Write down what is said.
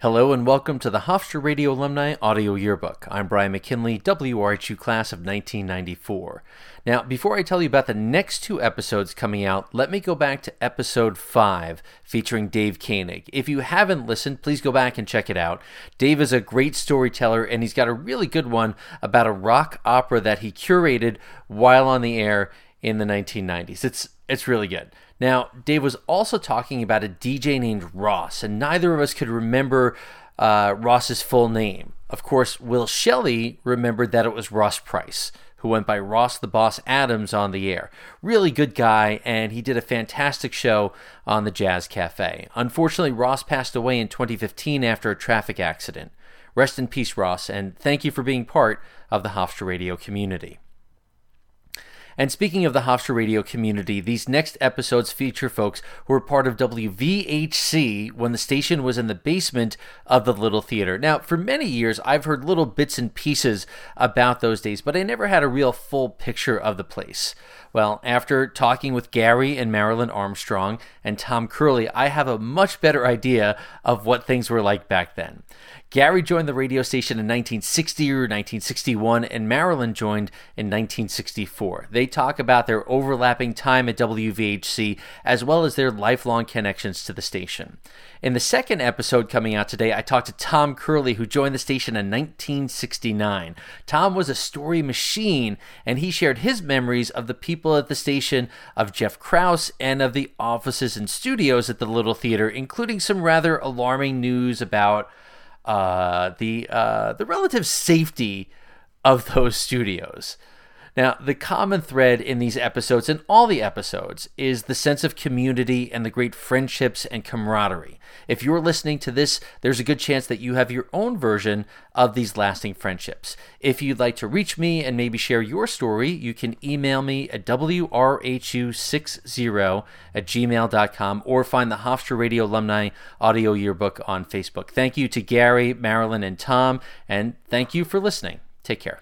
Hello and welcome to the Hofstra Radio Alumni Audio Yearbook. I'm Brian McKinley, WRHU class of 1994. Now, before I tell you about the next two episodes coming out, let me go back to episode 5 featuring Dave Koenig. If you haven't listened, please go back and check it out. Dave is a great storyteller and he's got a really good one about a rock opera that he curated while on the air in the 1990s. It's it's really good. Now, Dave was also talking about a DJ named Ross, and neither of us could remember uh, Ross's full name. Of course, Will Shelley remembered that it was Ross Pryce, who went by Ross the Boss Adams on the air. Really good guy, and he did a fantastic show on the Jazz Cafe. Unfortunately, Ross passed away in 2015 after a traffic accident. Rest in peace, Ross, and thank you for being part of the Hofstra Radio community. And speaking of the Hofstra radio community, these next episodes feature folks who were part of WVHC when the station was in the basement of the Little Theater. Now, for many years, I've heard little bits and pieces about those days, but I never had a real full picture of the place. Well, after talking with Garry and Marilyn Armstrong and Tom Curley, I have a much better idea of what things were like back then. Garry joined the radio station in 1960 or 1961, and Marilyn joined in 1964. They talk about their overlapping time at WVHC as well as their lifelong connections to the station. In the second episode coming out today, I talked to Tom Curley, who joined the station in 1969. Tom was a story machine, and he shared his memories of the people at the station, of Jeff Krause, and of the offices and studios at the Little Theater, including some rather alarming news about uh, the uh, the relative safety of those studios. Now, the common thread in these episodes, and all the episodes, is the sense of community and the great friendships and camaraderie. If you're listening to this, there's a good chance that you have your own version of these lasting friendships. If you'd like to reach me and maybe share your story, you can email me at wrhu60 at gmail.com or find the Hofstra Radio Alumni Audio Yearbook on Facebook. Thank you to Garry, Marilyn, and Tom, and thank you for listening. Take care.